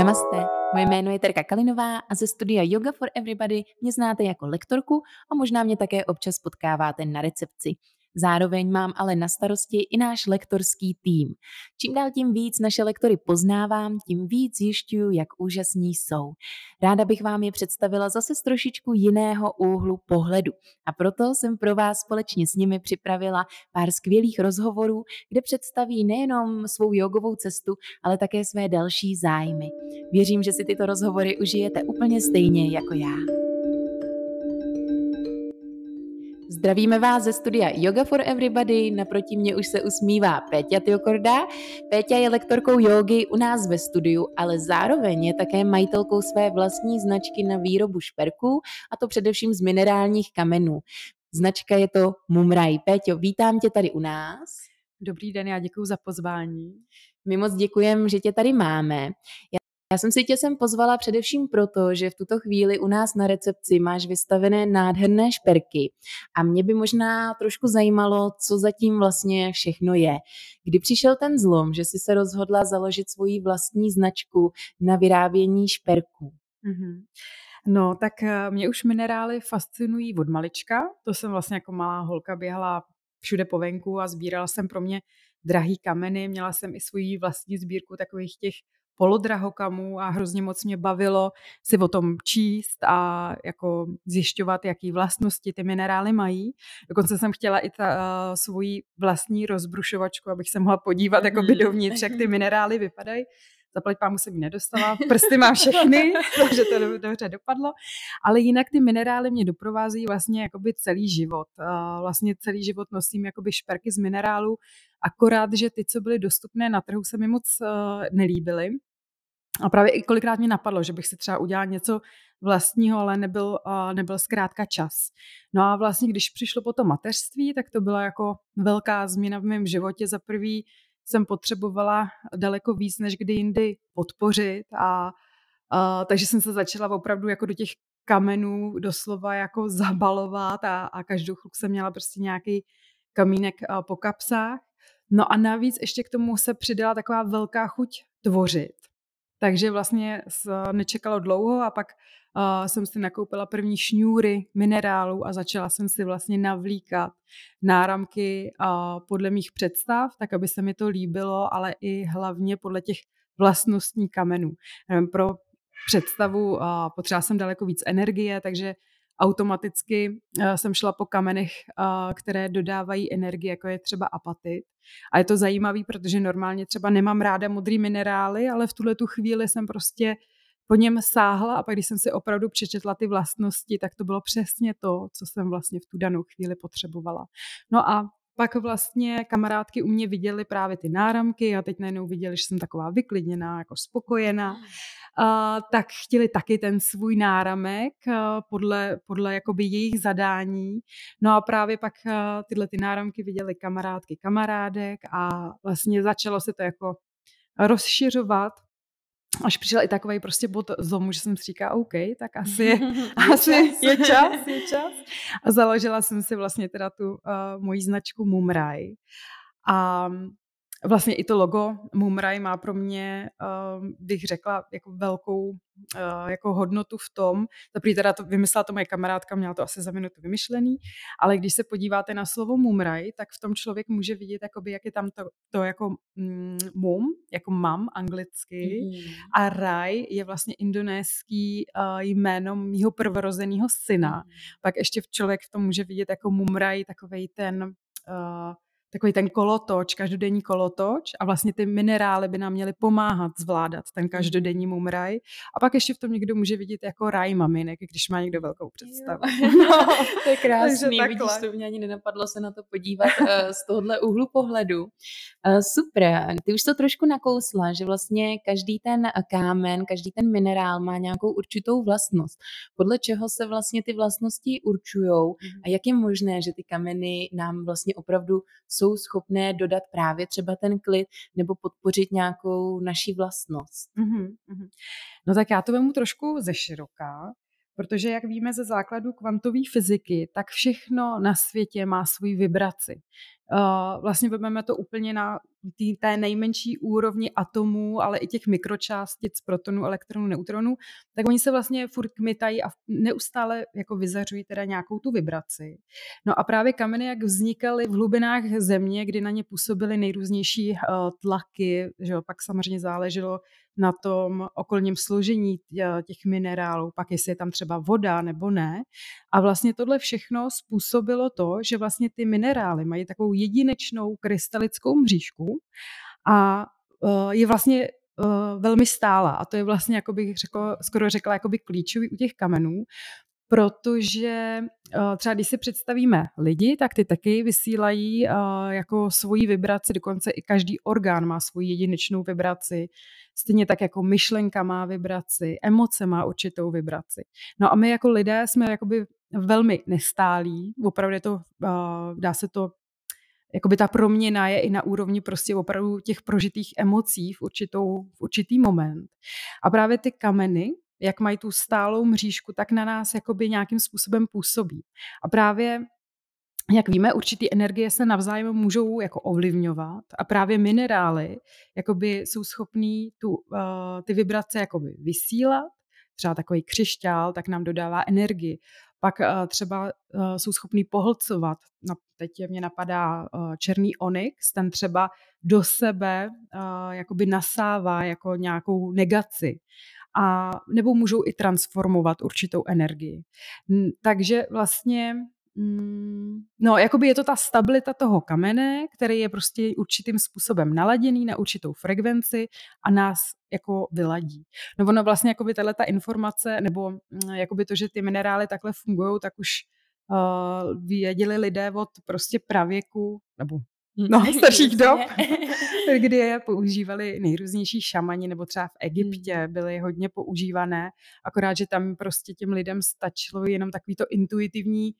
Namaste, moje jméno je Terka Kalinová a ze studia Yoga for Everybody mě znáte jako lektorku a možná mě také občas potkáváte na recepci. Zároveň mám ale na starosti i náš lektorský tým. Čím dál tím víc naše lektory poznávám, tím víc zjišťuju, jak úžasní jsou. Ráda bych vám je představila zase z trošičku jiného úhlu pohledu. A proto jsem pro vás společně s nimi připravila pár skvělých rozhovorů, kde představí nejenom svou jogovou cestu, ale také své další zájmy. Věřím, že si tyto rozhovory užijete úplně stejně jako já. Zdravíme vás ze studia Yoga for Everybody, naproti mě už se usmívá Péťa Tiokorda. Péťa je lektorkou jogy u nás ve studiu, ale zároveň je také majitelkou své vlastní značky na výrobu šperků, a to především z minerálních kamenů. Značka je to Mumraj. Péťo, vítám tě tady u nás. Dobrý den, já děkuji za pozvání. My moc děkujeme, že tě tady máme. Já jsem si tě sem pozvala především proto, že v tuto chvíli u nás na recepci máš vystavené nádherné šperky a mě by možná trošku zajímalo, co zatím vlastně všechno je. Kdy přišel ten zlom, že jsi se rozhodla založit svoji vlastní značku na vyrábění šperků? Mm-hmm. No, tak eh, mě už minerály fascinují od malička. To jsem vlastně jako malá holka běhala všude po venku a sbírala jsem pro mě drahý kameny. Měla jsem i svoji vlastní sbírku takových těch polodrahokamů a hrozně moc mě bavilo si o tom číst a jako zjišťovat, jaký vlastnosti ty minerály mají. Dokonce jsem chtěla i ta uh, svoji vlastní rozbrušovačku, abych se mohla podívat jako by dovnitř, jak ty minerály vypadají. Zaplať pámu jsem ji nedostala, prsty mám všechny, takže to dobře dopadlo. Ale jinak ty minerály mě doprovází vlastně jakoby celý život. Vlastně celý život nosím jakoby šperky z minerálů, akorát, že ty, co byly dostupné na trhu, se mi moc nelíbily. A právě i kolikrát mě napadlo, že bych si třeba udělala něco vlastního, ale nebyl, nebyl zkrátka čas. No a vlastně, když přišlo po to mateřství, tak to byla jako velká změna v mém životě. Za prvý jsem potřebovala daleko víc než kdy jindy podpořit a uh, takže jsem se začala opravdu jako do těch kamenů doslova jako zabalovat a, a každou chvilku jsem měla prostě nějaký kamínek uh, po kapsách. No a navíc ještě k tomu se přidala taková velká chuť tvořit. Takže vlastně nečekalo dlouho a pak uh, jsem si nakoupila první šňůry minerálů a začala jsem si vlastně navlíkat náramky uh, podle mých představ, tak aby se mi to líbilo, ale i hlavně podle těch vlastnostní kamenů. Pro představu uh, potřeba jsem daleko víc energie, takže automaticky uh, jsem šla po kamenech, uh, které dodávají energii, jako je třeba apatit. A je to zajímavé, protože normálně třeba nemám ráda modrý minerály, ale v tuhle tu chvíli jsem prostě po něm sáhla a pak když jsem si opravdu přečetla ty vlastnosti, tak to bylo přesně to, co jsem vlastně v tu danou chvíli potřebovala. No a pak vlastně kamarádky u mě viděly právě ty náramky a teď najednou viděli, že jsem taková vyklidněná, jako spokojená. Uh, tak chtěli taky ten svůj náramek uh, podle, podle jakoby jejich zadání. No a právě pak uh, tyhle ty náramky viděli kamarádky kamarádek a vlastně začalo se to jako rozšiřovat až přišel i takový prostě bod zlomu, že jsem si říkala, OK, tak asi, je, asi čas. je čas, je čas. A založila jsem si vlastně teda tu uh, moji značku Mumraj. A Vlastně i to logo Mumraj má pro mě, uh, bych řekla, jako velkou uh, jako hodnotu v tom, zaprý teda to vymyslela to moje kamarádka, měla to asi za minutu vymyšlený, ale když se podíváte na slovo Mumraj, tak v tom člověk může vidět, jakoby, jak je tam to, to jako mm, mum, jako mam anglicky, mm. a Raj je vlastně indonéský uh, jméno mýho prvorozeného syna. Mm. Pak ještě člověk v tom může vidět jako Mumraj, takovej ten uh, takový ten kolotoč, každodenní kolotoč a vlastně ty minerály by nám měly pomáhat zvládat ten každodenní mumraj. A pak ještě v tom někdo může vidět jako raj maminek, když má někdo velkou představu. No, to je krásný, Takže vidíš, to mě ani nenapadlo se na to podívat uh, z tohohle úhlu pohledu. Uh, super, ty už to trošku nakousla, že vlastně každý ten kámen, každý ten minerál má nějakou určitou vlastnost. Podle čeho se vlastně ty vlastnosti určujou a jak je možné, že ty kameny nám vlastně opravdu jsou schopné dodat právě třeba ten klid nebo podpořit nějakou naší vlastnost. Mm-hmm. No tak já to vemu trošku ze široká, protože jak víme ze základu kvantové fyziky, tak všechno na světě má svoji vibraci. uh, vlastně vezmeme to úplně na té nejmenší úrovni atomů, ale i těch mikročástic, protonů, elektronů, neutronů, tak oni se vlastně furt kmitají a neustále jako vyzařují teda nějakou tu vibraci. No a právě kameny, jak vznikaly v hlubinách země, kdy na ně působily nejrůznější uh, tlaky, že jo, pak samozřejmě záleželo na tom okolním složení těch minerálů, pak jestli je tam třeba voda nebo ne. A vlastně tohle všechno způsobilo to, že vlastně ty minerály mají takovou jedinečnou krystalickou mřížku a e, je vlastně e, velmi stála a to je vlastně, jako bych řekl, skoro řekla, jakoby klíčový u těch kamenů, protože eh, třeba když si představíme lidi, tak ty taky vysílají eh, jako svoji vibraci, dokonce i každý orgán má svoji jedinečnou vibraci, stejně tak jako myšlenka má vibraci, emoce má určitou vibraci. No a my jako lidé jsme jakoby velmi nestálí, opravdu je to, eh, dá se to jakoby ta proměna je i na úrovni prostě opravdu těch prožitých emocí v, určitou, v určitý moment. A právě ty kameny, jak mají tu stálou mřížku, tak na nás jakoby nějakým způsobem působí. A právě jak víme, určitý energie se navzájem můžou jako ovlivňovat a právě minerály jakoby jsou schopný tu, uh, ty vibrace jakoby vysílat. Třeba takový křišťál, tak nám dodává energii. Pak uh, třeba uh, jsou schopný pohlcovat. Teď mě napadá uh, černý onyx, ten třeba do sebe jakoby nasává jako nějakou negaci a nebo můžou i transformovat určitou energii. Takže vlastně No, jakoby je to ta stabilita toho kamene, který je prostě určitým způsobem naladěný na určitou frekvenci a nás jako vyladí. No ono vlastně jakoby tahle ta informace, nebo mm, jakoby to, že ty minerály takhle fungují, tak už uh, věděli lidé od prostě pravěku, nebo no, starších dob, kdy je používali nejrůznější šamani, nebo třeba v Egyptě hmm. byly hodně používané, akorát, že tam prostě těm lidem stačilo jenom takový to intuitivní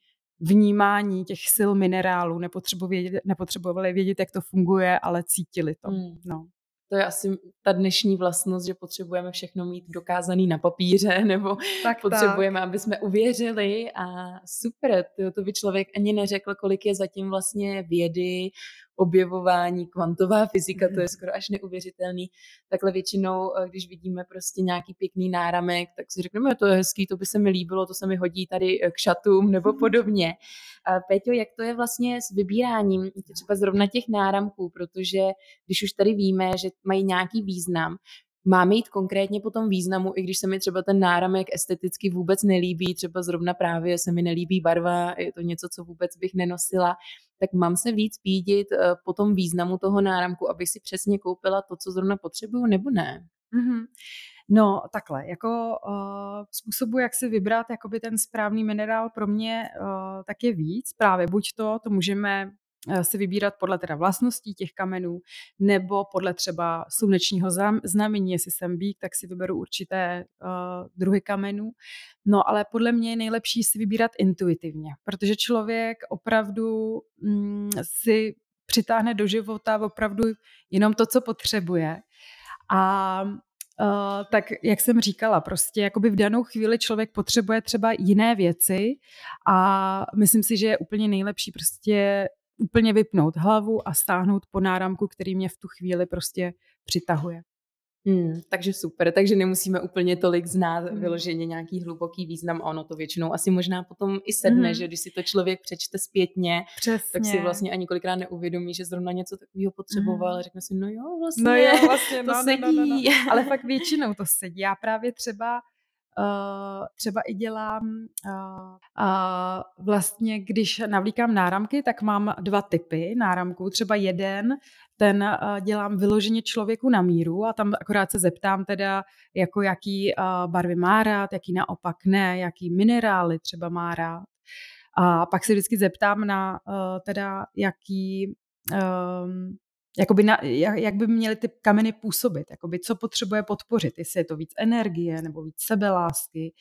vnímání těch sil minerálů, nepotřebovali vědět, nepotřebovali vědět, jak to funguje, ale cítili to. Hmm. No to je asi ta dnešní vlastnost, že potřebujeme všechno mít dokázaný na papíře, nebo tak, potřebujeme, tak. aby jsme uvěřili a super, to, to by člověk ani neřekl, kolik je zatím vlastně vědy, objevování, kvantová fyzika, to je mhm. skoro až neuvěřitelný. Takhle většinou, eh, když vidíme prostě nějaký pěkný náramek, tak si řekneme, to je hezký, to by se mi líbilo, to se mi hodí tady eh, k šatům nebo podobně. Péťo, jak to je vlastně s vybíráním třeba zrovna těch náramků, protože když už tady víme, že mají nějaký význam, Máme jít konkrétně po tom významu, i když se mi třeba ten náramek esteticky vůbec nelíbí, třeba zrovna právě se mi nelíbí barva, je to něco, co vůbec bych nenosila, tak mám se víc pídit eh, po tom významu toho náramku, abych si přesně koupila to, co zrovna potřebuju, nebo ne? Mm-hmm. No takhle, jako uh, způsobu, jak si vybrat jakoby ten správný minerál pro mě uh, tak je víc. Právě buď to, to můžeme si vybírat podle teda vlastností těch kamenů, nebo podle třeba slunečního znamení, jestli jsem bík, tak si vyberu určité uh, druhy kamenů. No ale podle mě je nejlepší si vybírat intuitivně, protože člověk opravdu mm, si přitáhne do života opravdu jenom to, co potřebuje. A Uh, tak jak jsem říkala, prostě jakoby v danou chvíli člověk potřebuje třeba jiné věci a myslím si, že je úplně nejlepší prostě úplně vypnout hlavu a stáhnout po náramku, který mě v tu chvíli prostě přitahuje. Hmm, takže super, takže nemusíme úplně tolik znát hmm. vyloženě nějaký hluboký význam a ono to většinou asi možná potom i sedne, hmm. že když si to člověk přečte zpětně, Přesně. tak si vlastně ani kolikrát neuvědomí, že zrovna něco takového potřeboval hmm. a řekne si, no jo, vlastně, no jo, vlastně to no, sedí. No, no, no, no. Ale fakt většinou to sedí. Já právě třeba třeba i dělám uh, uh, vlastně, když navlíkám náramky, tak mám dva typy náramků. Třeba jeden, ten dělám vyloženě člověku na míru a tam akorát se zeptám teda, jako jaký barvy má rád, jaký naopak ne, jaký minerály třeba má rád. A pak se vždycky zeptám na teda, jaký jakoby na, jak, jak by měly ty kameny působit, jakoby co potřebuje podpořit, jestli je to víc energie nebo víc sebelásky.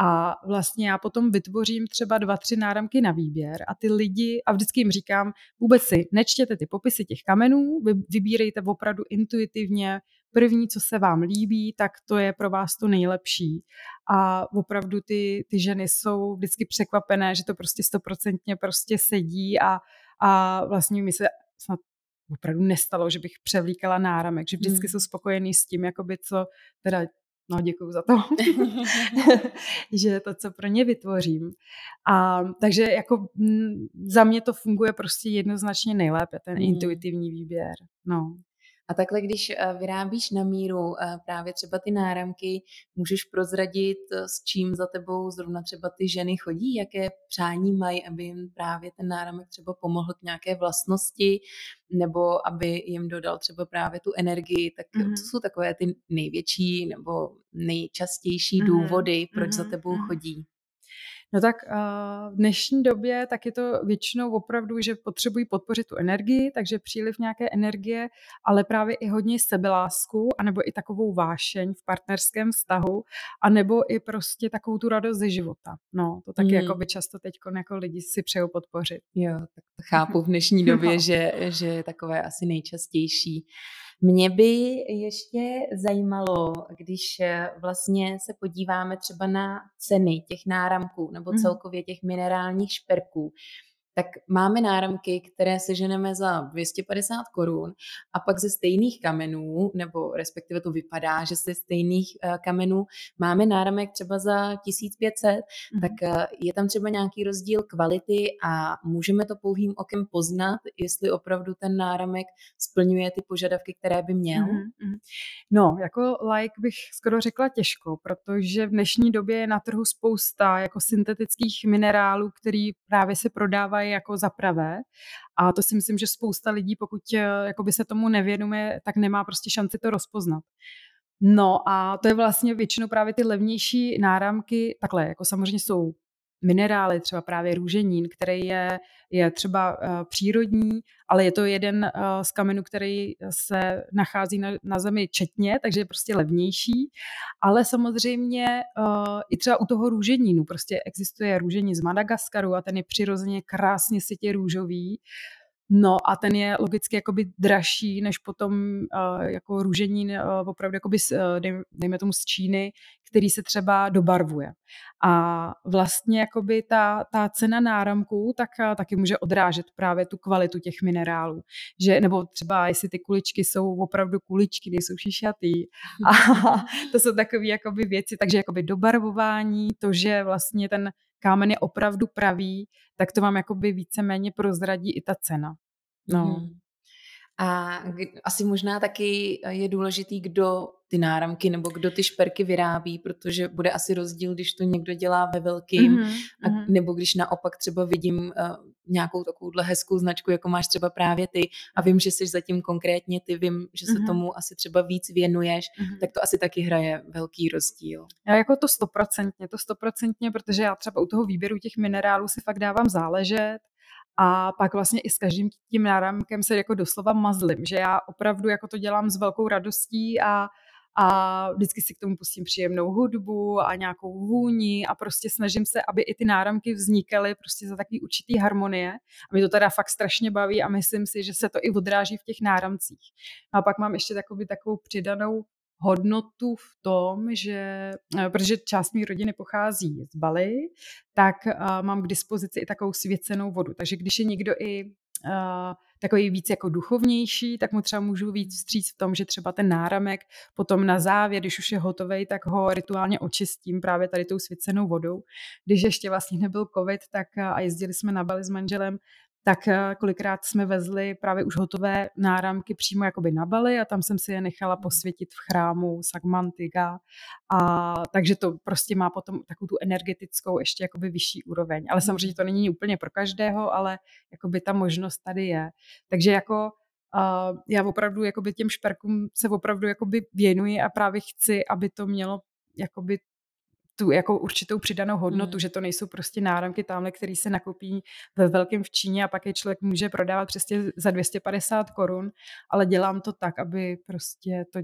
A vlastně já potom vytvořím třeba dva, tři náramky na výběr a ty lidi, a vždycky jim říkám, vůbec si nečtěte ty popisy těch kamenů, vy, vybírejte opravdu intuitivně, první, co se vám líbí, tak to je pro vás to nejlepší. A opravdu ty, ty ženy jsou vždycky překvapené, že to prostě stoprocentně prostě sedí a, a vlastně mi se snad opravdu nestalo, že bych převlíkala náramek, že vždycky hmm. jsou spokojený s tím, jakoby co teda No, děkuji za to, že to, co pro ně vytvořím. A takže jako m, mm, za mě to funguje prostě jednoznačně nejlépe, ten mm. intuitivní výběr. No. A takhle, když eh, vyrábíš na míru eh, právě třeba ty náramky, můžeš prozradit, eh, s čím za tebou zrovna třeba ty ženy chodí, jaké přání mají, aby jim právě ten náramek třeba pomohl k nějaké vlastnosti, nebo aby jim dodal třeba právě tu energii, tak mm-hmm. to jsou takové ty největší nebo nejčastější mm-hmm. důvody, proč mm-hmm. za tebou mm-hmm. chodí. No tak v dnešní době tak je to většinou opravdu, že potřebují podpořit tu energii, takže příliv nějaké energie, ale právě i hodně sebelásku, anebo i takovou vášeň v partnerském vztahu, anebo i prostě takovou tu radost ze života. No, to taky mm. jako by často teď jako lidi si přejou podpořit. Jo, tak to chápu v dnešní době, no. že, že je takové asi nejčastější. Mě by ještě zajímalo, když eh, vlastně se podíváme třeba na ceny těch náramků nebo mhm. celkově těch minerálních šperků, tak máme náramky, které seženeme za 250 korun a pak ze stejných kamenů, nebo respektive to vypadá, že ze stejných uh, kamenů máme náramek třeba za 1500, mm-hmm. tak uh, je tam třeba nějaký rozdíl kvality a můžeme to pouhým okem poznat, jestli opravdu ten náramek splňuje ty požadavky, které by měl. Mm-hmm. No, jako like bych skoro řekla těžko, protože v dnešní době je na trhu spousta jako syntetických minerálů, který právě se prodávají jako za pravé. A to si myslím, že spousta lidí, pokud eh, jakoby se tomu nevěnuje, tak nemá prostě šanci to rozpoznat. No a to je vlastně většinou právě ty levnější náramky, takhle, jako samozřejmě jsou minerály, třeba právě růženín, který je, je třeba uh, přírodní, ale je to jeden uh, z kamenů, který se nachází na, na zemi četně, takže je prostě levnější. Ale samozřejmě uh, i třeba u toho růženínu, prostě existuje růžení z Madagaskaru a ten je přirozeně krásně sitě růžový, No a ten je logicky jakoby dražší než potom uh, jako růžení uh, opravdu jakoby, uh, dej, dejme tomu z Číny, který se třeba dobarvuje. A vlastně jakoby ta, ta cena náramků tak uh, taky může odrážet právě tu kvalitu těch minerálů. Že, nebo třeba jestli ty kuličky jsou opravdu kuličky, nejsou šišatý. A to jsou takové jakoby věci, takže jakoby dobarvování, to, že vlastně ten kámen je opravdu pravý, tak to vám jakoby víceméně prozradí i ta cena. No. Mm. A asi možná taky je důležitý, kdo ty náramky nebo kdo ty šperky vyrábí, protože bude asi rozdíl, když to někdo dělá ve velkým, mm-hmm. a, mhm. nebo když naopak třeba vidím uh, nějakou takovouhle hezkou značku, jako máš třeba právě ty a vím, že jsi zatím konkrétně ty, vím, že se mm-hmm. tomu asi třeba víc věnuješ, mm-hmm. tak to asi taky hraje velký rozdíl. Já jako to stoprocentně, to stoprocentně, protože já třeba u toho výběru těch minerálů si fakt dávám záležet, a pak vlastně i s každým tím náramkem se jako doslova mazlim, že já opravdu jako to dělám s velkou radostí a a vždycky si k tomu pustím příjemnou hudbu a nějakou vůni a prostě snažím se, aby i ty náramky vznikaly prostě za takový určitý harmonie. A mě to teda fakt strašně baví a myslím si, že se to i odráží v těch náramcích. A pak mám ještě takový, takovou přidanou hodnotu v tom, že, eh, protože část mé rodiny pochází z Bali, tak uh, mám k dispozici i takovou svěcenou vodu. Takže když je někdo i uh, takový víc jako duchovnější, tak mu třeba můžu víc vstříct v tom, že třeba ten náramek potom na závěr, když už je hotový, tak ho rituálně očistím právě tady tou svěcenou vodou. Když ještě vlastně nebyl covid, tak a jezdili jsme na Bali s manželem, tak eh, kolikrát jsme vezli právě už hotové náramky přímo jakoby na Bali a tam jsem si je nechala posvětit v chrámu Sagmantiga. A takže to prostě má potom takovou tu energetickou ještě jakoby vyšší úroveň. Ale samozřejmě to není úplně pro každého, ale jakoby ta možnost tady je. Takže jako Uh, já opravdu jakoby těm šperkům se opravdu jakoby věnuji a právě chci, aby to mělo jakoby tu jako určitou přidanou hodnotu, mm. že to nejsou prostě náramky tamhle, který se nakupí ve velkém v Číně a pak je člověk může prodávat přesně za 250 korun, ale dělám to tak, aby prostě to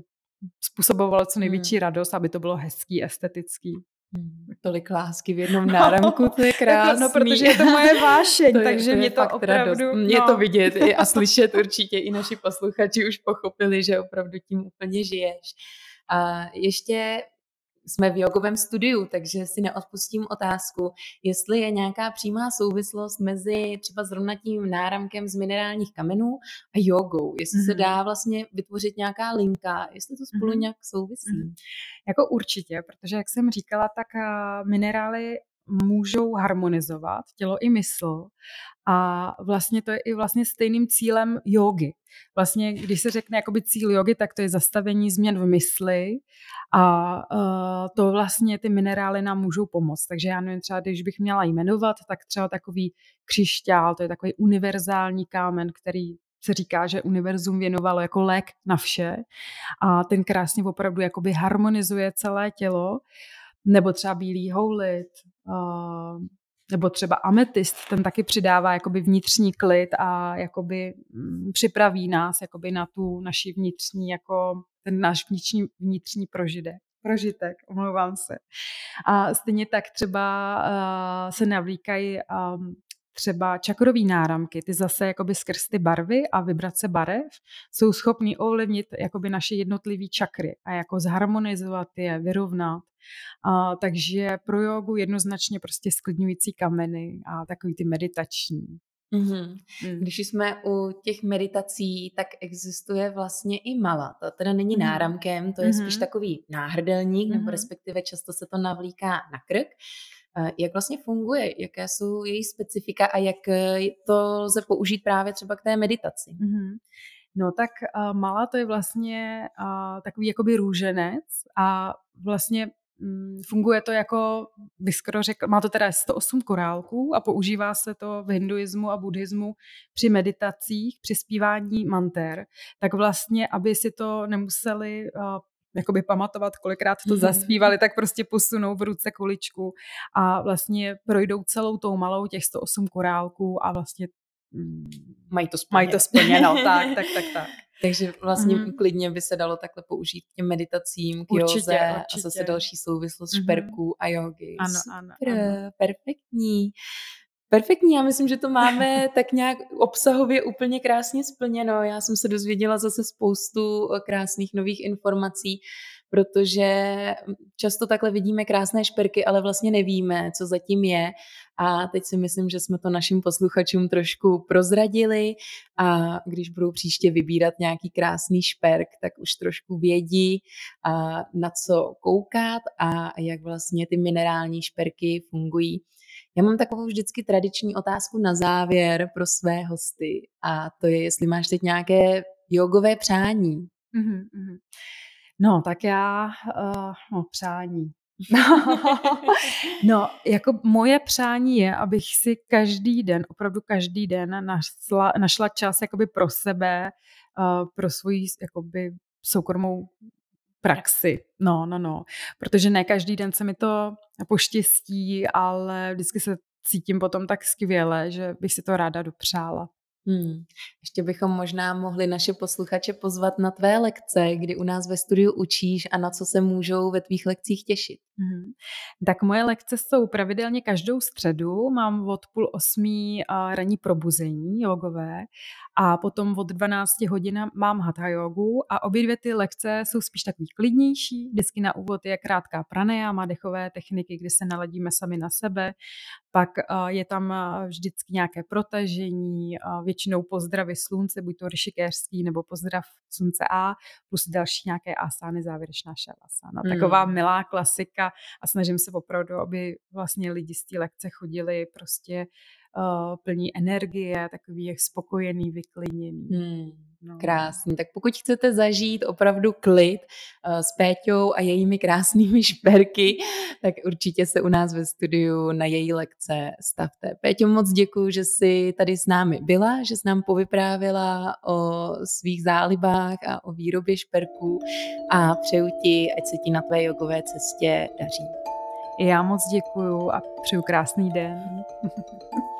způsobovalo co největší mm. radost, aby to bylo hezký, estetický. Hmm, tolik lásky v jednom náramku, to je krásný. No, protože je to moje vášeň, to je, takže to mě to opravdu... Radost. Mě no. to vidět a slyšet určitě i naši posluchači už pochopili, že opravdu tím úplně žiješ. A ještě jsme v jogovém studiu, takže si neodpustím otázku, jestli je nějaká přímá souvislost mezi třeba zrovna tím náramkem z minerálních kamenů a jogou. Jestli mm-hmm. se mhm. dá vlastně vytvořit nějaká linka, jestli to spolu mm-hmm. nějak souvisí. Mm-hmm. Jako určitě, protože jak jsem říkala, tak minerály můžou harmonizovat tělo i mysl a vlastně to je i vlastně stejným cílem jogy. Vlastně, když se řekne jakoby cíl jogy, tak to je zastavení změn v mysli a uh, to vlastně ty minerály nám můžou pomoct. Takže já nevím, třeba když bych měla jmenovat, tak třeba takový křišťál, to je takový univerzální kámen, který se říká, že univerzum věnovalo jako lék na vše a ten krásně opravdu jakoby harmonizuje celé tělo nebo třeba bílý houlit, uh, nebo třeba ametist, ten taky přidává jakoby vnitřní klid a jakoby mm, připraví nás jakoby na tu naši vnitřní, jako ten náš vnitřní, vnitřní prožitek. Prožitek, omlouvám se. A stejně tak třeba uh, se navlíkají um, třeba čakrový náramky, ty zase jakoby skrz ty barvy a vibrace barev jsou schopný ovlivnit jakoby naše jednotlivé čakry a jako zharmonizovat je, vyrovnat. A, takže pro jogu jednoznačně prostě sklidňující kameny a takový ty meditační. Mm-hmm. Mm. Když jsme u těch meditací, tak existuje vlastně i mala. To teda není mm-hmm. náramkem, to je mm-hmm. spíš takový náhrdelník, mm-hmm. nebo respektive často se to navlíká na krk. Jak vlastně funguje, jaké jsou její specifika a jak e, to lze použít právě třeba k té meditaci? Mm-hmm. No tak uh, malá to je vlastně uh, takový jakoby růženec a vlastně um, funguje to jako, bych skoro řekl, má to teda 108 korálků a používá se to v hinduismu a buddhismu při meditacích, při zpívání manter, tak vlastně, aby si to nemuseli jakoby pamatovat, kolikrát to mm-hmm. zaspívali, tak prostě posunou v ruce kuličku a vlastně projdou celou tou malou těch 108 korálků a vlastně mm, mají to splněno. Mají to splněno, tak, tak, tak, tak. Takže vlastně mm-hmm. klidně by se dalo takhle použít k těm meditacím, k určitě, joze určitě. a zase další souvislost mm-hmm. šperků a jogy. Ano, ano, ano. perfektní. Perfektní, já myslím, že to máme tak nějak obsahově úplně krásně splněno. Já jsem se dozvěděla zase spoustu eh, krásných nových informací, protože často takhle vidíme krásné šperky, ale vlastně nevíme, co zatím je. A teď si myslím, že jsme to našim posluchačům trošku prozradili a když budou příště vybírat nějaký krásný šperk, tak už trošku vědí, na co koukat a jak vlastně ty minerální šperky fungují. Já mám takovou vždycky tradiční otázku na závěr pro své hosty a to je, jestli máš teď nějaké jogové přání. Mm-hmm. No, tak já, uh, no, přání. no, jako moje přání je, abych si každý den, opravdu každý den našla, našla čas jakoby pro sebe, uh, pro svoji jakoby soukromou praxi. No, no, no. Protože ne každý den se mi to poštěstí, ale vždycky se cítím potom tak skvěle, že bych si to ráda dopřála. Hmm. Ještě bychom možná mohli naše posluchače pozvat na tvé lekce, kdy u nás ve studiu učíš a na co se můžou ve tvých lekcích těšit. Hmm. Tak moje lekce jsou pravidelně každou středu, mám od půl osmí ranní probuzení jogové a potom od 12 hodin mám hatha jogu a obě dvě ty lekce jsou spíš takový klidnější. Vždycky na úvod je krátká pranayama, dechové techniky, kdy se naladíme sami na sebe. Pak je tam vždycky nějaké protažení, většinou pozdravy slunce, buď to ryšikéřský nebo pozdrav slunce A, plus další nějaké asány, závěrečná šavasana. Hmm. Taková milá klasika a snažím se opravdu, aby vlastně lidi z té lekce chodili prostě uh, plní energie, takový spokojený, vyklidněný. Hmm. No. Krásný. Tak pokud chcete zažít opravdu klid uh, s Péťou a jejími krásnými šperky, tak určitě se u nás ve studiu na její lekce stavte. Péťo, moc děkuji, že jsi tady s námi byla, že jsi nám povyprávila o svých zálibách a o výrobě šperků a přeju ti, ať se ti na tvé jogové cestě daří. Já moc děkuju a přeju krásný den.